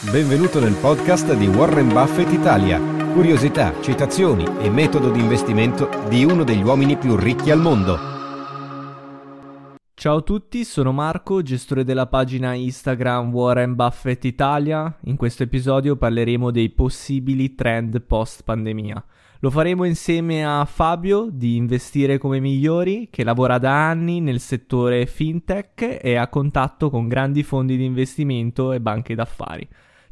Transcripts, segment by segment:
Benvenuto nel podcast di Warren Buffett Italia. Curiosità, citazioni e metodo di investimento di uno degli uomini più ricchi al mondo. Ciao a tutti, sono Marco, gestore della pagina Instagram Warren Buffett Italia. In questo episodio parleremo dei possibili trend post pandemia. Lo faremo insieme a Fabio di Investire come Migliori, che lavora da anni nel settore fintech e ha contatto con grandi fondi di investimento e banche d'affari.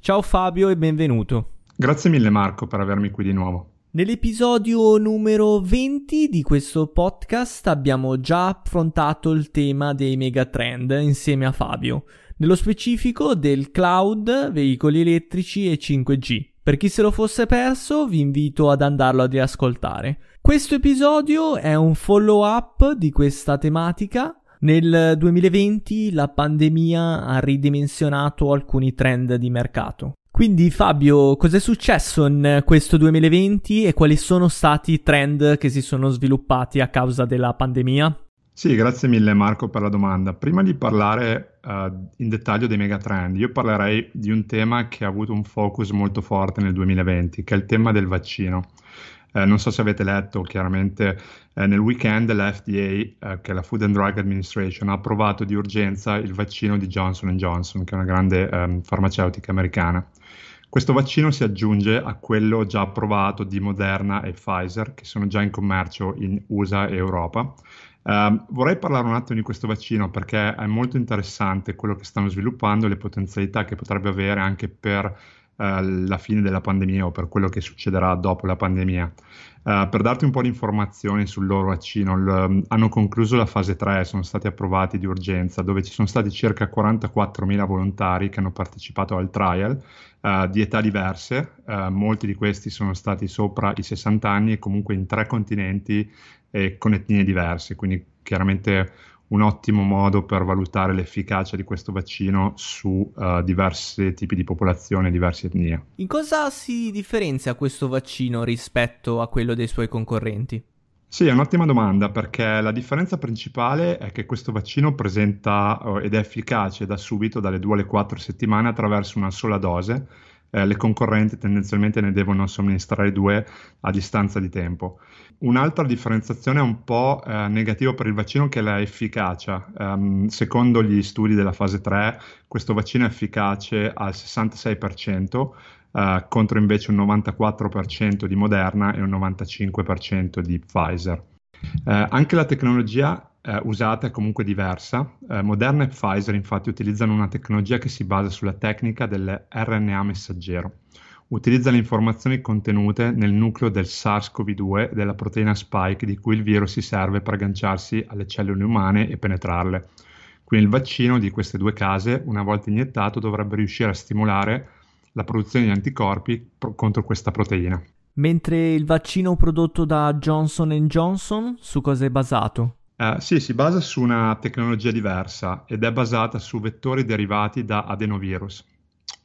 Ciao Fabio e benvenuto. Grazie mille Marco per avermi qui di nuovo. Nell'episodio numero 20 di questo podcast abbiamo già affrontato il tema dei megatrend insieme a Fabio, nello specifico del cloud, veicoli elettrici e 5G. Per chi se lo fosse perso, vi invito ad andarlo a riascoltare. Questo episodio è un follow up di questa tematica nel 2020 la pandemia ha ridimensionato alcuni trend di mercato. Quindi Fabio, cos'è successo in questo 2020 e quali sono stati i trend che si sono sviluppati a causa della pandemia? Sì, grazie mille Marco per la domanda. Prima di parlare uh, in dettaglio dei megatrend, io parlerei di un tema che ha avuto un focus molto forte nel 2020, che è il tema del vaccino. Eh, non so se avete letto, chiaramente eh, nel weekend la FDA, eh, che è la Food and Drug Administration, ha approvato di urgenza il vaccino di Johnson Johnson, che è una grande ehm, farmaceutica americana. Questo vaccino si aggiunge a quello già approvato di Moderna e Pfizer, che sono già in commercio in USA e Europa. Uh, vorrei parlare un attimo di questo vaccino perché è molto interessante quello che stanno sviluppando e le potenzialità che potrebbe avere anche per uh, la fine della pandemia o per quello che succederà dopo la pandemia. Uh, per darti un po' di informazioni sul loro vaccino, l- hanno concluso la fase 3, sono stati approvati di urgenza, dove ci sono stati circa 44.000 volontari che hanno partecipato al trial uh, di età diverse, uh, molti di questi sono stati sopra i 60 anni e comunque in tre continenti e con etnie diverse, quindi chiaramente un ottimo modo per valutare l'efficacia di questo vaccino su uh, diversi tipi di popolazione, diverse etnie. In cosa si differenzia questo vaccino rispetto a quello dei suoi concorrenti? Sì, è un'ottima domanda perché la differenza principale è che questo vaccino presenta uh, ed è efficace da subito, dalle 2 alle 4 settimane, attraverso una sola dose. Eh, le concorrenti tendenzialmente ne devono somministrare due a distanza di tempo. Un'altra differenziazione un po' eh, negativa per il vaccino che è l'efficacia. Um, secondo gli studi della fase 3, questo vaccino è efficace al 66%, uh, contro invece un 94% di Moderna e un 95% di Pfizer. Uh, anche la tecnologia uh, usata è comunque diversa. Uh, Moderna e Pfizer infatti utilizzano una tecnologia che si basa sulla tecnica dell'RNA messaggero utilizza le informazioni contenute nel nucleo del SARS-CoV-2 della proteina spike di cui il virus si serve per agganciarsi alle cellule umane e penetrarle. Quindi il vaccino di queste due case, una volta iniettato, dovrebbe riuscire a stimolare la produzione di anticorpi pro- contro questa proteina. Mentre il vaccino prodotto da Johnson Johnson su cosa è basato? Uh, sì, si basa su una tecnologia diversa ed è basata su vettori derivati da adenovirus.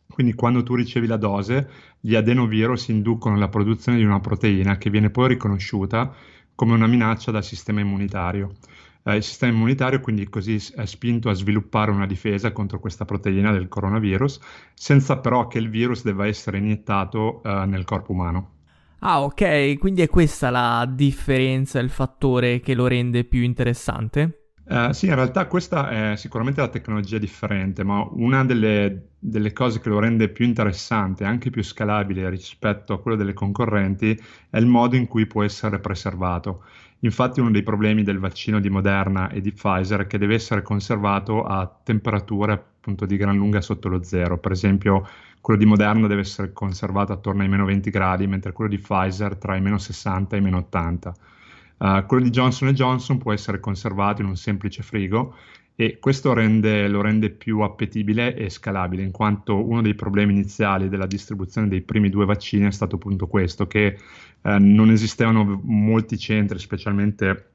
Quindi quando tu ricevi la dose, gli adenovirus inducono la produzione di una proteina che viene poi riconosciuta come una minaccia dal sistema immunitario. Eh, il sistema immunitario quindi così è spinto a sviluppare una difesa contro questa proteina del coronavirus, senza però che il virus debba essere iniettato eh, nel corpo umano. Ah, ok, quindi è questa la differenza, il fattore che lo rende più interessante? Uh, sì, in realtà questa è sicuramente la tecnologia differente, ma una delle, delle, cose che lo rende più interessante, anche più scalabile rispetto a quello delle concorrenti, è il modo in cui può essere preservato. Infatti uno dei problemi del vaccino di Moderna e di Pfizer è che deve essere conservato a temperature appunto di gran lunga sotto lo zero. Per esempio quello di Moderna deve essere conservato attorno ai meno 20 gradi, mentre quello di Pfizer tra i meno 60 e i meno 80. Uh, quello di Johnson Johnson può essere conservato in un semplice frigo e questo rende, lo rende più appetibile e scalabile, in quanto uno dei problemi iniziali della distribuzione dei primi due vaccini è stato appunto questo, che eh, non esistevano molti centri, specialmente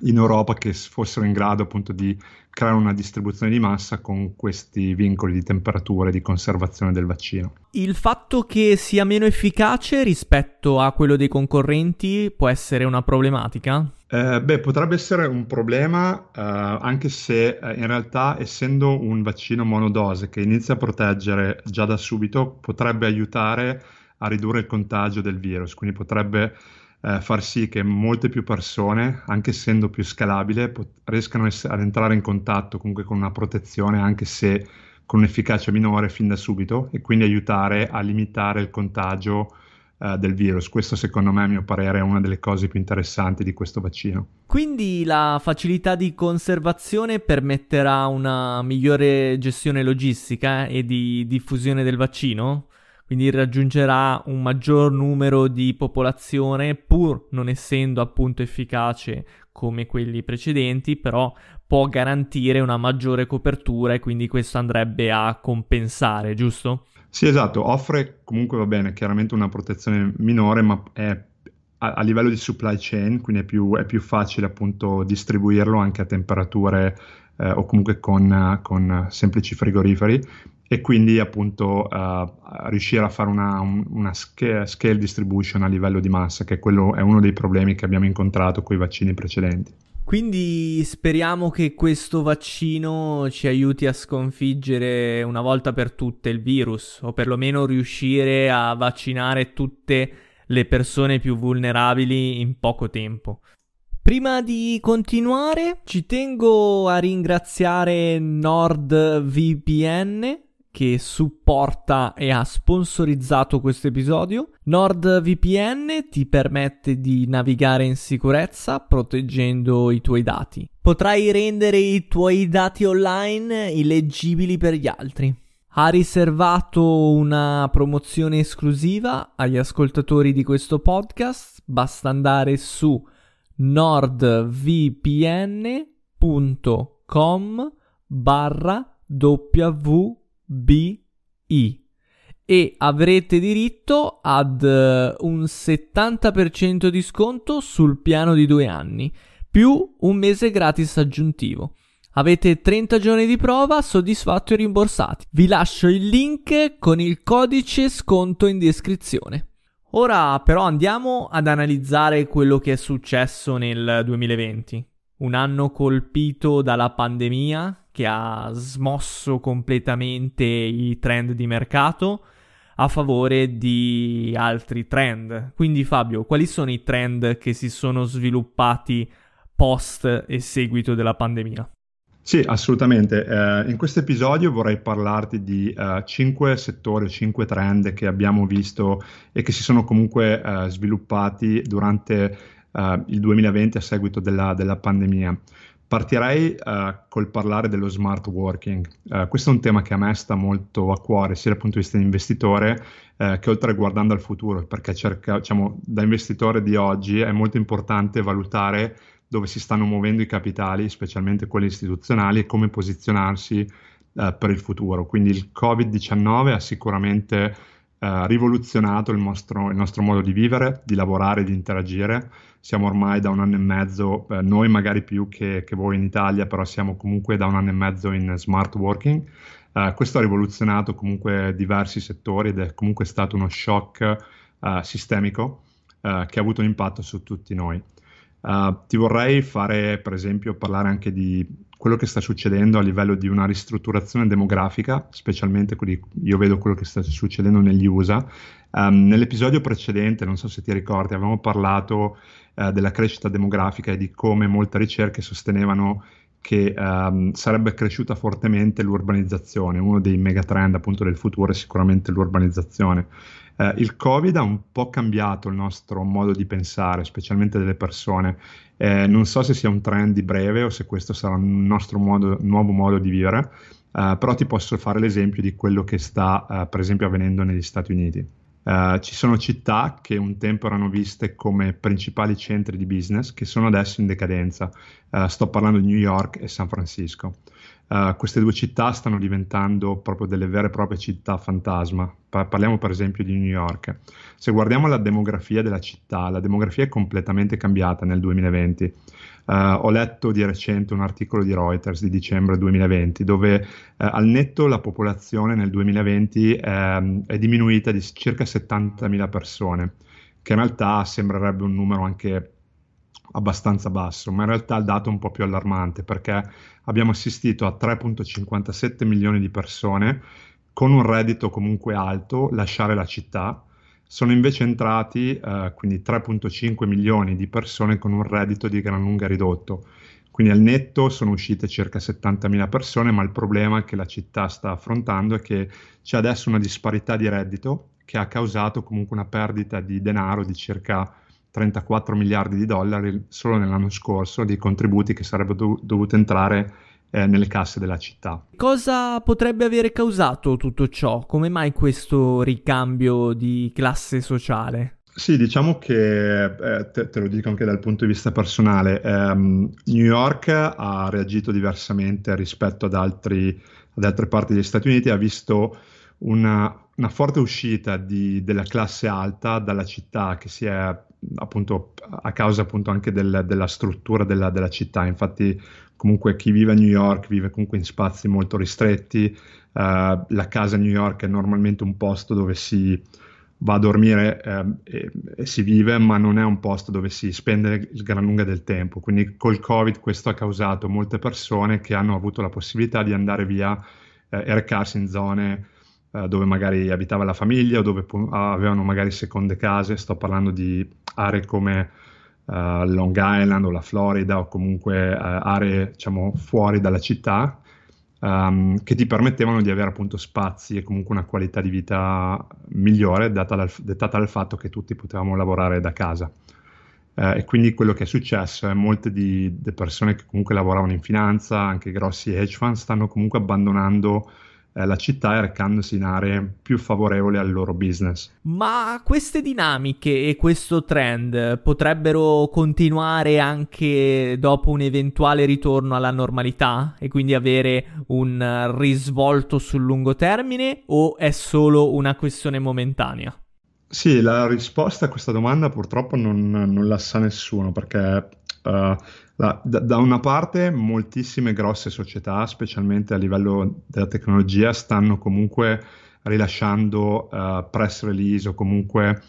in Europa che fossero in grado appunto di creare una distribuzione di massa con questi vincoli di temperatura e di conservazione del vaccino. Il fatto che sia meno efficace rispetto a quello dei concorrenti può essere una problematica? Eh, beh, potrebbe essere un problema, eh, anche se eh, in realtà, essendo un vaccino monodose che inizia a proteggere già da subito, potrebbe aiutare a ridurre il contagio del virus, quindi potrebbe eh, far sì che molte più persone, anche essendo più scalabile, pot- riescano ess- ad entrare in contatto comunque con una protezione, anche se con un'efficacia minore fin da subito, e quindi aiutare a limitare il contagio eh, del virus. Questo secondo me, a mio parere, è una delle cose più interessanti di questo vaccino. Quindi la facilità di conservazione permetterà una migliore gestione logistica e di diffusione del vaccino? Quindi raggiungerà un maggior numero di popolazione pur non essendo appunto efficace come quelli precedenti, però può garantire una maggiore copertura e quindi questo andrebbe a compensare, giusto? Sì, esatto, offre comunque va bene, chiaramente una protezione minore, ma è a, livello di supply chain, quindi è più, è più, facile appunto distribuirlo anche a temperature eh, o comunque con, con semplici frigoriferi e quindi appunto uh, riuscire a fare una, un, una scale, scale, distribution a livello di massa, che quello è uno dei problemi che abbiamo incontrato con i vaccini precedenti. Quindi speriamo che questo vaccino ci aiuti a sconfiggere una volta per tutte il virus, o perlomeno riuscire a vaccinare tutte le persone più vulnerabili in poco tempo. Prima di continuare, ci tengo a ringraziare NordVPN che supporta e ha sponsorizzato questo episodio. NordVPN ti permette di navigare in sicurezza proteggendo i tuoi dati. Potrai rendere i tuoi dati online illeggibili per gli altri. Ha riservato una promozione esclusiva agli ascoltatori di questo podcast. Basta andare su nordvpn.com barra www BI e avrete diritto ad uh, un 70% di sconto sul piano di due anni, più un mese gratis aggiuntivo. Avete 30 giorni di prova, soddisfatti e rimborsati. Vi lascio il link con il codice sconto in descrizione. Ora però andiamo ad analizzare quello che è successo nel 2020, un anno colpito dalla pandemia che ha smosso completamente i trend di mercato a favore di altri trend. Quindi Fabio, quali sono i trend che si sono sviluppati post e seguito della pandemia? Sì, assolutamente. Eh, in questo episodio vorrei parlarti di cinque settori, cinque trend che abbiamo visto e che si sono comunque uh, sviluppati durante uh, il 2020 a seguito della, della pandemia. Partirei uh, col parlare dello smart working. Uh, questo è un tema che a me sta molto a cuore, sia dal punto di vista di investitore uh, che oltre guardando al futuro, perché cerca, diciamo, da investitore di oggi è molto importante valutare dove si stanno muovendo i capitali, specialmente quelli istituzionali, e come posizionarsi per il futuro. Quindi il Covid-19 ha sicuramente rivoluzionato il nostro, il nostro modo di vivere, di lavorare, di interagire siamo ormai da un anno e mezzo, eh, noi magari più che, che, voi in Italia, però siamo comunque da un anno e mezzo in smart working. Uh, questo ha rivoluzionato comunque diversi settori ed è comunque stato uno shock uh, sistemico uh, che ha avuto un impatto su tutti noi. ti vorrei fare, per esempio, parlare anche di quello che sta succedendo a livello di una ristrutturazione demografica, specialmente quelli, io vedo quello che sta succedendo negli USA. Um, nell'episodio precedente, non so se ti ricordi, avevamo parlato uh, della crescita demografica e di come molte ricerche sostenevano che um, sarebbe cresciuta fortemente l'urbanizzazione. Uno dei megatrend appunto del futuro è sicuramente l'urbanizzazione. Uh, il Covid ha un po' cambiato il nostro modo di pensare, specialmente delle persone. Eh, non so se sia un trend di breve o se questo sarà un nostro modo, nuovo modo di vivere, uh, però ti posso fare l'esempio di quello che sta, uh, per esempio, avvenendo negli Stati Uniti. Uh, ci sono città che un tempo erano viste come principali centri di business che sono adesso in decadenza. Uh, sto parlando di New York e San Francisco. Uh, queste due città stanno diventando proprio delle vere e proprie città fantasma. Pa- parliamo per esempio di New York. Se guardiamo la demografia della città, la demografia è completamente cambiata nel 2020. Uh, eh, ho letto di recente un articolo di Reuters di dicembre 2020 dove uh, al netto la popolazione nel 2020 è, è diminuita di circa 70.000 persone, che in realtà sembrerebbe un numero anche abbastanza basso, ma in realtà il dato è un po' più allarmante perché abbiamo assistito a 3.57 milioni di persone con un reddito comunque alto lasciare la città. Sono invece entrati eh, quindi 3.5 milioni di persone con un reddito di gran lunga ridotto. Quindi al netto sono uscite circa 70.000 persone, ma il problema che la città sta affrontando è che c'è adesso una disparità di reddito che ha causato comunque una perdita di denaro di circa 34 miliardi di dollari solo nell'anno scorso di contributi che sarebbero dov- dovuti entrare eh, nelle casse della città. Cosa potrebbe avere causato tutto ciò? Come mai questo ricambio di classe sociale? Sì, diciamo che eh, te, te, lo dico anche dal punto di vista personale. Um, New York ha reagito diversamente rispetto ad, altri, ad altre parti degli Stati Uniti, ha visto una, una forte uscita di, della classe alta dalla città che si è appunto a causa appunto anche del, della struttura della, della, città. Infatti, comunque chi vive a New York vive comunque in spazi molto ristretti. Uh, la casa a New York è normalmente un posto dove si va a dormire eh, e, e, si vive, ma non è un posto dove si spende il gran lunga del tempo. Quindi col Covid questo ha causato molte persone che hanno avuto la possibilità di andare via eh, e recarsi in zone eh, dove magari abitava la famiglia o dove pu- avevano magari seconde case, sto parlando di aree come uh, Long Island o la Florida o comunque uh, aree diciamo fuori dalla città um, che ti permettevano di avere appunto spazi e comunque una qualità di vita migliore dal, dettata dal fatto che tutti potevamo lavorare da casa. Uh, e quindi quello che è successo è che molte di, di persone che comunque lavoravano in finanza, anche grossi hedge fund, stanno comunque abbandonando eh, la città e recandosi in aree più favorevoli al loro business. Ma queste dinamiche e questo trend potrebbero continuare anche dopo un eventuale ritorno alla normalità e quindi avere un risvolto sul lungo termine o è solo una questione momentanea? Sì, la risposta a questa domanda purtroppo non, non la sa nessuno perché uh, da, da, una parte moltissime grosse società, specialmente a livello della tecnologia, stanno comunque rilasciando uh, press release o comunque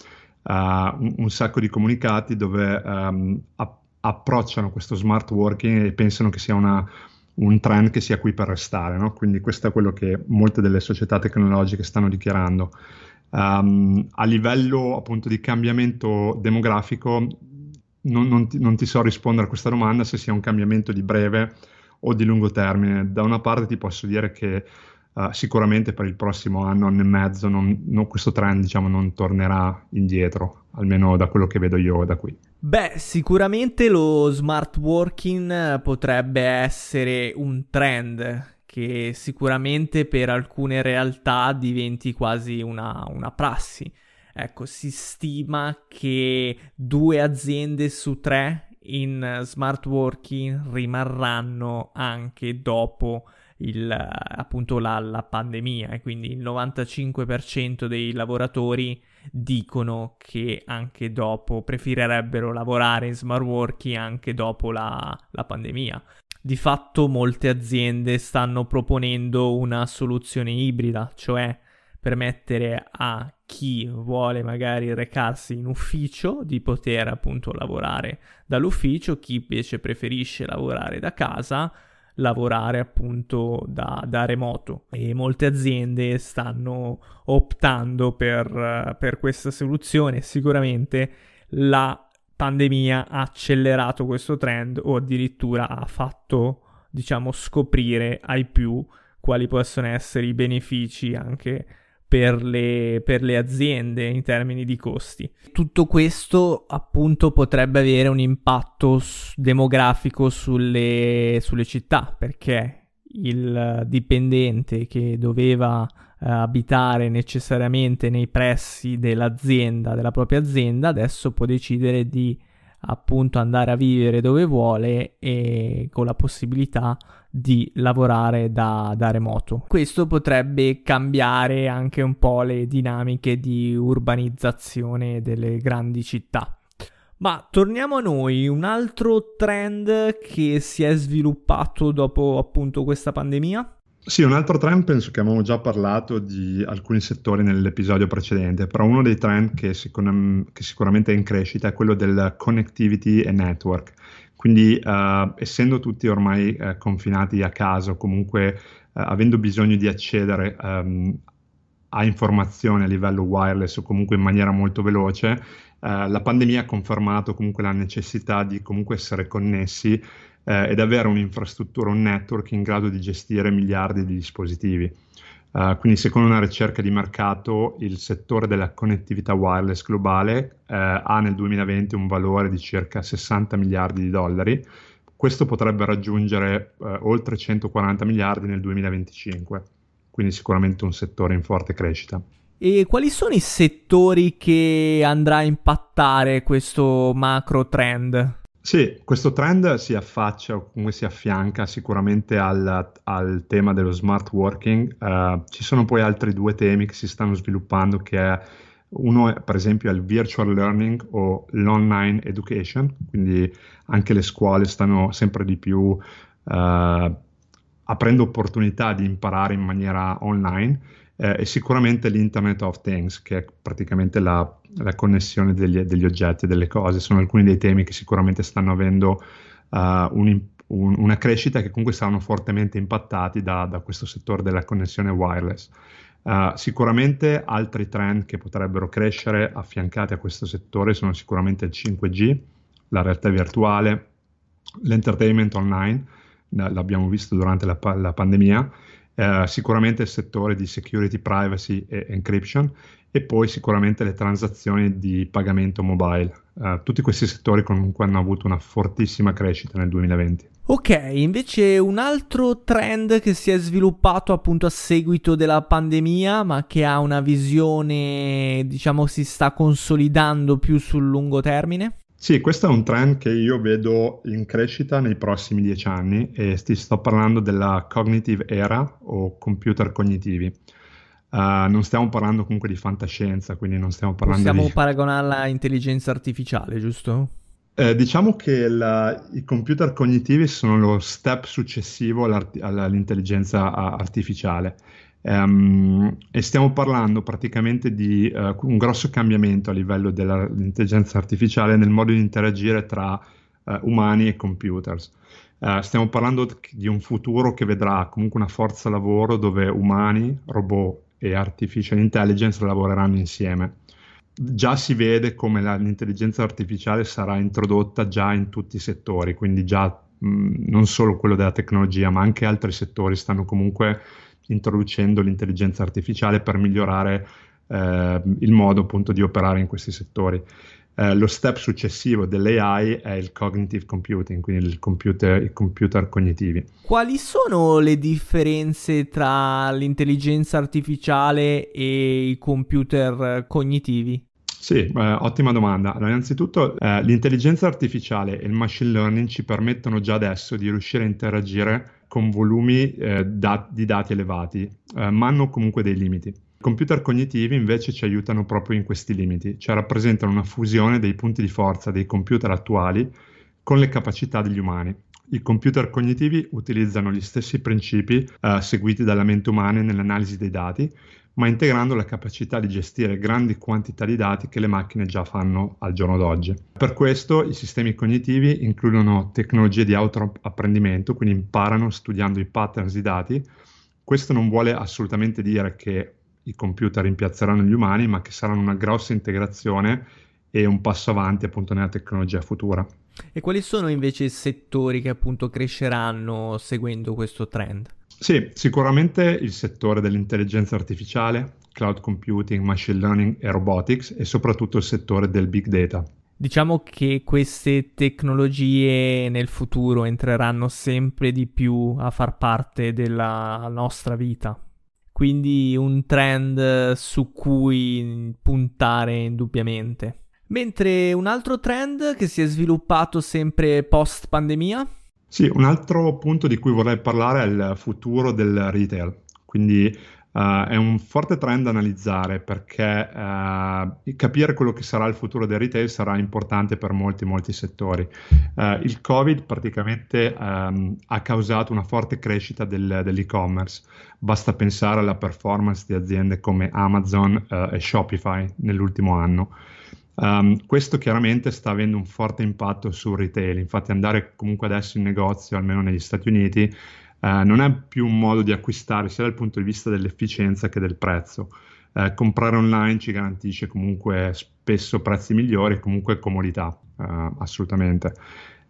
uh, un, un, sacco di comunicati dove um, app- approcciano questo smart working e pensano che sia una, un trend che sia qui per restare. No? Quindi questo è quello che molte delle società tecnologiche stanno dichiarando. Um, a livello appunto di cambiamento demografico, non, non, ti, non, ti, so rispondere a questa domanda se sia un cambiamento di breve o di lungo termine. Da una parte ti posso dire che uh, sicuramente per il prossimo anno, anno e mezzo, non, questo trend diciamo, non tornerà indietro, almeno da quello che vedo io da qui. Beh, sicuramente lo smart working potrebbe essere un trend che sicuramente per alcune realtà diventi quasi una, una prassi. Ecco, si stima che due aziende su tre in smart working rimarranno anche dopo il, appunto la, la, pandemia e quindi il 95% dei lavoratori dicono che anche dopo preferirebbero lavorare in smart working anche dopo la, la pandemia. Di fatto molte aziende stanno proponendo una soluzione ibrida, cioè permettere a chi vuole magari recarsi in ufficio di poter appunto lavorare dall'ufficio, chi invece preferisce lavorare da casa, lavorare appunto da, da remoto e molte aziende stanno optando per, per questa soluzione. Sicuramente la pandemia ha accelerato questo trend o addirittura ha fatto diciamo scoprire ai più quali possono essere i benefici anche per le, per le, aziende in termini di costi. Tutto questo appunto potrebbe avere un impatto demografico sulle, sulle città perché il dipendente che doveva eh, abitare necessariamente nei pressi dell'azienda, della propria azienda, adesso può decidere di appunto andare a vivere dove vuole e con la possibilità di lavorare da, da, remoto. Questo potrebbe cambiare anche un po' le dinamiche di urbanizzazione delle grandi città. Ma torniamo a noi, un altro trend che si è sviluppato dopo appunto questa pandemia? Sì, un altro trend penso che avevamo già parlato di alcuni settori nell'episodio precedente, però uno dei trend che, sicur- che sicuramente è in crescita è quello del connectivity e network. Quindi uh, essendo tutti ormai uh, confinati a casa o comunque uh, avendo bisogno di accedere um, a informazioni a livello wireless o comunque in maniera molto veloce, la pandemia ha confermato comunque la necessità di comunque essere connessi eh, ed avere un'infrastruttura, un network in grado di gestire miliardi di dispositivi. Uh, quindi secondo una ricerca di mercato il settore della connettività wireless globale uh, ha nel 2020 un valore di circa 60 miliardi di dollari. Questo potrebbe raggiungere uh, oltre 140 miliardi nel 2025, quindi sicuramente un settore in forte crescita. E quali sono i settori che andrà a impattare questo macro trend? Sì, questo trend si affaccia o comunque si affianca sicuramente al, al tema dello smart working. Uh, ci sono poi altri due temi che si stanno sviluppando, che è uno è, per esempio è il virtual learning o l'online education, quindi anche le scuole stanno sempre di più uh, aprendo opportunità di imparare in maniera online eh, e sicuramente l'Internet of Things, che è praticamente la, la connessione degli, degli, oggetti e delle cose, sono alcuni dei temi che sicuramente stanno avendo uh, un, un, una crescita che comunque saranno fortemente impattati da, da questo settore della connessione wireless. Uh, sicuramente altri trend che potrebbero crescere affiancati a questo settore sono sicuramente il 5G, la realtà virtuale, l'entertainment online, l'abbiamo visto durante la, la pandemia, eh, sicuramente il settore di security, privacy e encryption e poi sicuramente le transazioni di pagamento mobile. Uh, tutti questi settori comunque hanno avuto una fortissima crescita nel 2020. Ok, invece un altro trend che si è sviluppato appunto a seguito della pandemia, ma che ha una visione, diciamo, si sta consolidando più sul lungo termine? Sì, questo è un trend che io vedo in crescita nei prossimi dieci anni e ti sto parlando della cognitive era o computer cognitivi. Uh, non stiamo parlando comunque di fantascienza, quindi non stiamo parlando Possiamo di... paragonarla a intelligenza artificiale, giusto? Eh, diciamo che la, i computer cognitivi sono lo step successivo all'intelligenza artificiale. Um, e stiamo parlando praticamente di uh, un grosso cambiamento a livello dell'intelligenza artificiale nel modo di interagire tra uh, umani e computers. Uh, stiamo parlando di un futuro che vedrà comunque una forza lavoro dove umani, robot e artificial intelligence lavoreranno insieme. Già si vede come la, l'intelligenza artificiale sarà introdotta già in tutti i settori, quindi già mh, non solo quello della tecnologia, ma anche altri settori stanno comunque introducendo l'intelligenza artificiale per migliorare eh, il modo appunto di operare in questi settori. Eh, lo step successivo dell'AI è il cognitive computing, quindi il computer, i computer cognitivi. Quali sono le differenze tra l'intelligenza artificiale e i computer cognitivi? Sì, eh, ottima domanda. Allora, innanzitutto eh, l'intelligenza artificiale e il machine learning ci permettono già adesso di riuscire a interagire con volumi eh, da- di dati elevati, eh, ma hanno comunque dei limiti. I computer cognitivi invece ci aiutano proprio in questi limiti, cioè rappresentano una fusione dei punti di forza dei computer attuali con le capacità degli umani. I computer cognitivi utilizzano gli stessi principi eh, seguiti dalla mente umana nell'analisi dei dati, ma integrando la capacità di gestire grandi quantità di dati che le macchine già fanno al giorno d'oggi. Per questo i sistemi cognitivi includono tecnologie di autoapprendimento, quindi imparano studiando i patterns di dati. Questo non vuole assolutamente dire che i computer rimpiazzeranno gli umani, ma che saranno una grossa integrazione e un passo avanti appunto nella tecnologia futura. E quali sono invece i settori che appunto cresceranno seguendo questo trend? Sì, sicuramente il settore dell'intelligenza artificiale, cloud computing, machine learning e robotics e soprattutto il settore del big data. Diciamo che queste tecnologie nel futuro entreranno sempre di più a far parte della nostra vita. Quindi un trend su cui puntare indubbiamente. Mentre un altro trend che si è sviluppato sempre post pandemia? Sì, un altro punto di cui vorrei parlare è il futuro del retail. Quindi Uh, è un forte trend da analizzare perché uh, capire quello che sarà il futuro del retail sarà importante per molti, molti settori. Uh, il Covid praticamente um, ha causato una forte crescita del, dell'e-commerce. Basta pensare alla performance di aziende come Amazon e Shopify nell'ultimo anno. Um, questo chiaramente sta avendo un forte impatto sul retail, infatti andare comunque adesso in negozio, almeno negli Stati Uniti, uh, non è più un modo di acquistare sia dal punto di vista dell'efficienza che del prezzo. Uh, comprare online ci garantisce comunque spesso prezzi migliori e comunque comodità, uh, assolutamente.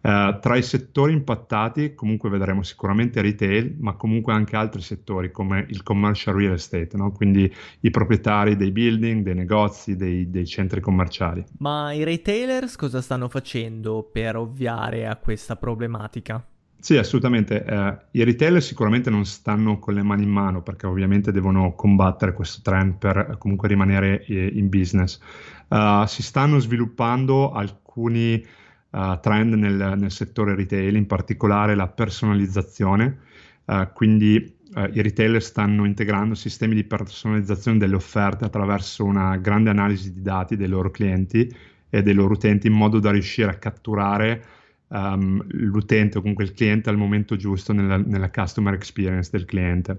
Uh, tra i settori impattati comunque vedremo sicuramente retail, ma comunque anche altri settori come il commercial real estate, no? quindi i proprietari dei building, dei negozi, dei, dei, centri commerciali. Ma i retailers cosa stanno facendo per ovviare a questa problematica? Sì, assolutamente. Uh, I retailer sicuramente non stanno con le mani in mano perché ovviamente devono combattere questo trend per comunque rimanere eh, in business. Uh, si stanno sviluppando alcuni uh, trend nel, nel, settore retail, in particolare la personalizzazione. Uh, quindi uh, i retailer stanno integrando sistemi di personalizzazione delle offerte attraverso una grande analisi di dati dei loro clienti e dei loro utenti in modo da riuscire a catturare um, l'utente o comunque il cliente al momento giusto nella, nella customer experience del cliente.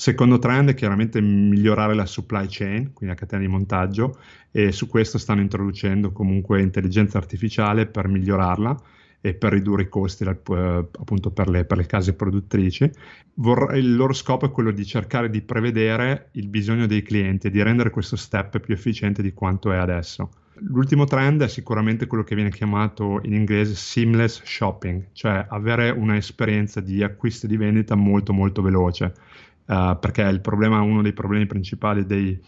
Secondo trend è chiaramente migliorare la supply chain, quindi la catena di montaggio, e su questo stanno introducendo comunque intelligenza artificiale per migliorarla e per ridurre i costi eh, appunto per le, per le, case produttrici. Vor- il loro scopo è quello di cercare di prevedere il bisogno dei clienti e di rendere questo step più efficiente di quanto è adesso. L'ultimo trend è sicuramente quello che viene chiamato in inglese seamless shopping, cioè avere un'esperienza di acquisto e di vendita molto molto veloce uh, perché il problema, uno dei problemi principali dei,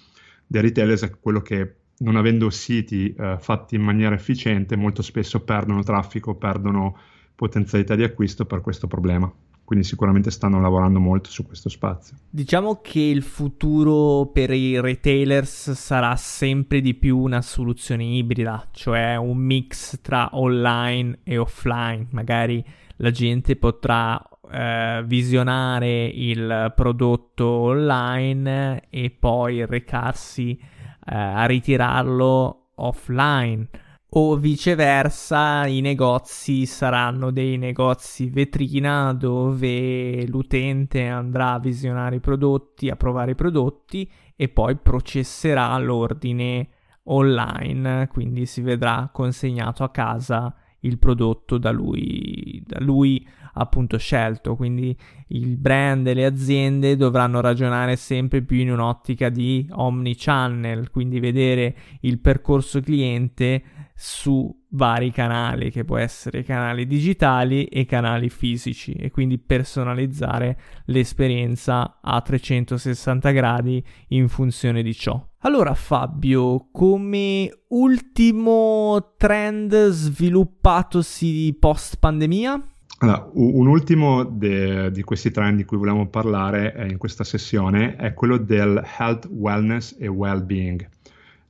dei retailers è quello che non avendo siti uh, fatti in maniera efficiente, molto spesso perdono traffico, perdono potenzialità di acquisto per questo problema. Quindi sicuramente stanno lavorando molto su questo spazio. Diciamo che il futuro per i retailers sarà sempre di più una soluzione ibrida, cioè un mix tra online e offline. Magari la gente potrà eh, visionare il prodotto online e poi recarsi eh, a ritirarlo offline. O viceversa i negozi saranno dei negozi vetrina dove l'utente andrà a visionare i prodotti, a provare i prodotti e poi processerà l'ordine online, quindi si vedrà consegnato a casa il prodotto da lui, da lui appunto scelto, quindi il brand e le aziende dovranno ragionare sempre più in un'ottica di omnichannel, quindi vedere il percorso cliente su vari canali, che può essere canali digitali e canali fisici, e quindi personalizzare l'esperienza a 360 gradi in funzione di ciò. Allora Fabio, come ultimo trend sviluppatosi post pandemia? Allora, un ultimo de, di questi trend di cui volevamo parlare eh, in questa sessione è quello del health, wellness e well-being.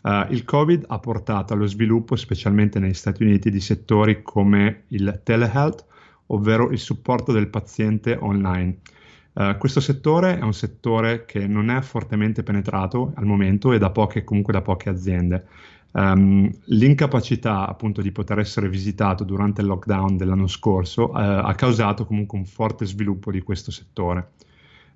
Uh, il Covid ha portato allo sviluppo, specialmente negli Stati Uniti, di settori come il telehealth, ovvero il supporto del paziente online. Uh, questo settore è un settore che non è fortemente penetrato al momento e da poche, comunque da poche aziende. Um, l'incapacità appunto di poter essere visitato durante il lockdown dell'anno scorso uh, ha causato comunque un forte sviluppo di questo settore.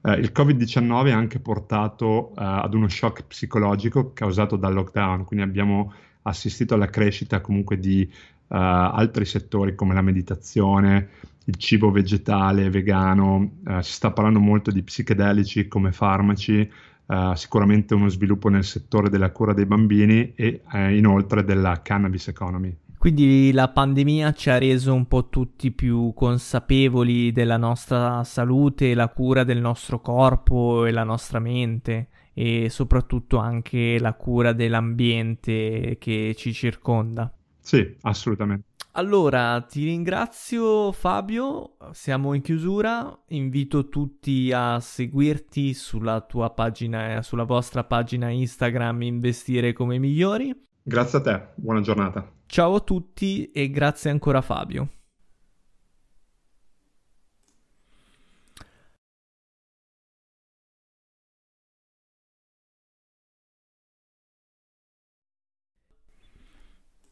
Uh, il Covid-19 ha anche portato uh, ad uno shock psicologico causato dal lockdown, quindi abbiamo assistito alla crescita comunque di altri settori come la meditazione, il cibo vegetale, vegano, si sta parlando molto di psichedelici come farmaci, uh, sicuramente uno sviluppo nel settore della cura dei bambini e uh, inoltre della cannabis economy. Quindi la pandemia ci ha reso un po' tutti più consapevoli della nostra salute, la cura del nostro corpo e la nostra mente e soprattutto anche la cura dell'ambiente che ci circonda. Sì, assolutamente. Allora, ti ringrazio Fabio, siamo in chiusura, invito tutti a seguirti sulla tua pagina, sulla vostra pagina Instagram Investire come migliori Grazie a te, buona giornata. Ciao a tutti e grazie ancora Fabio.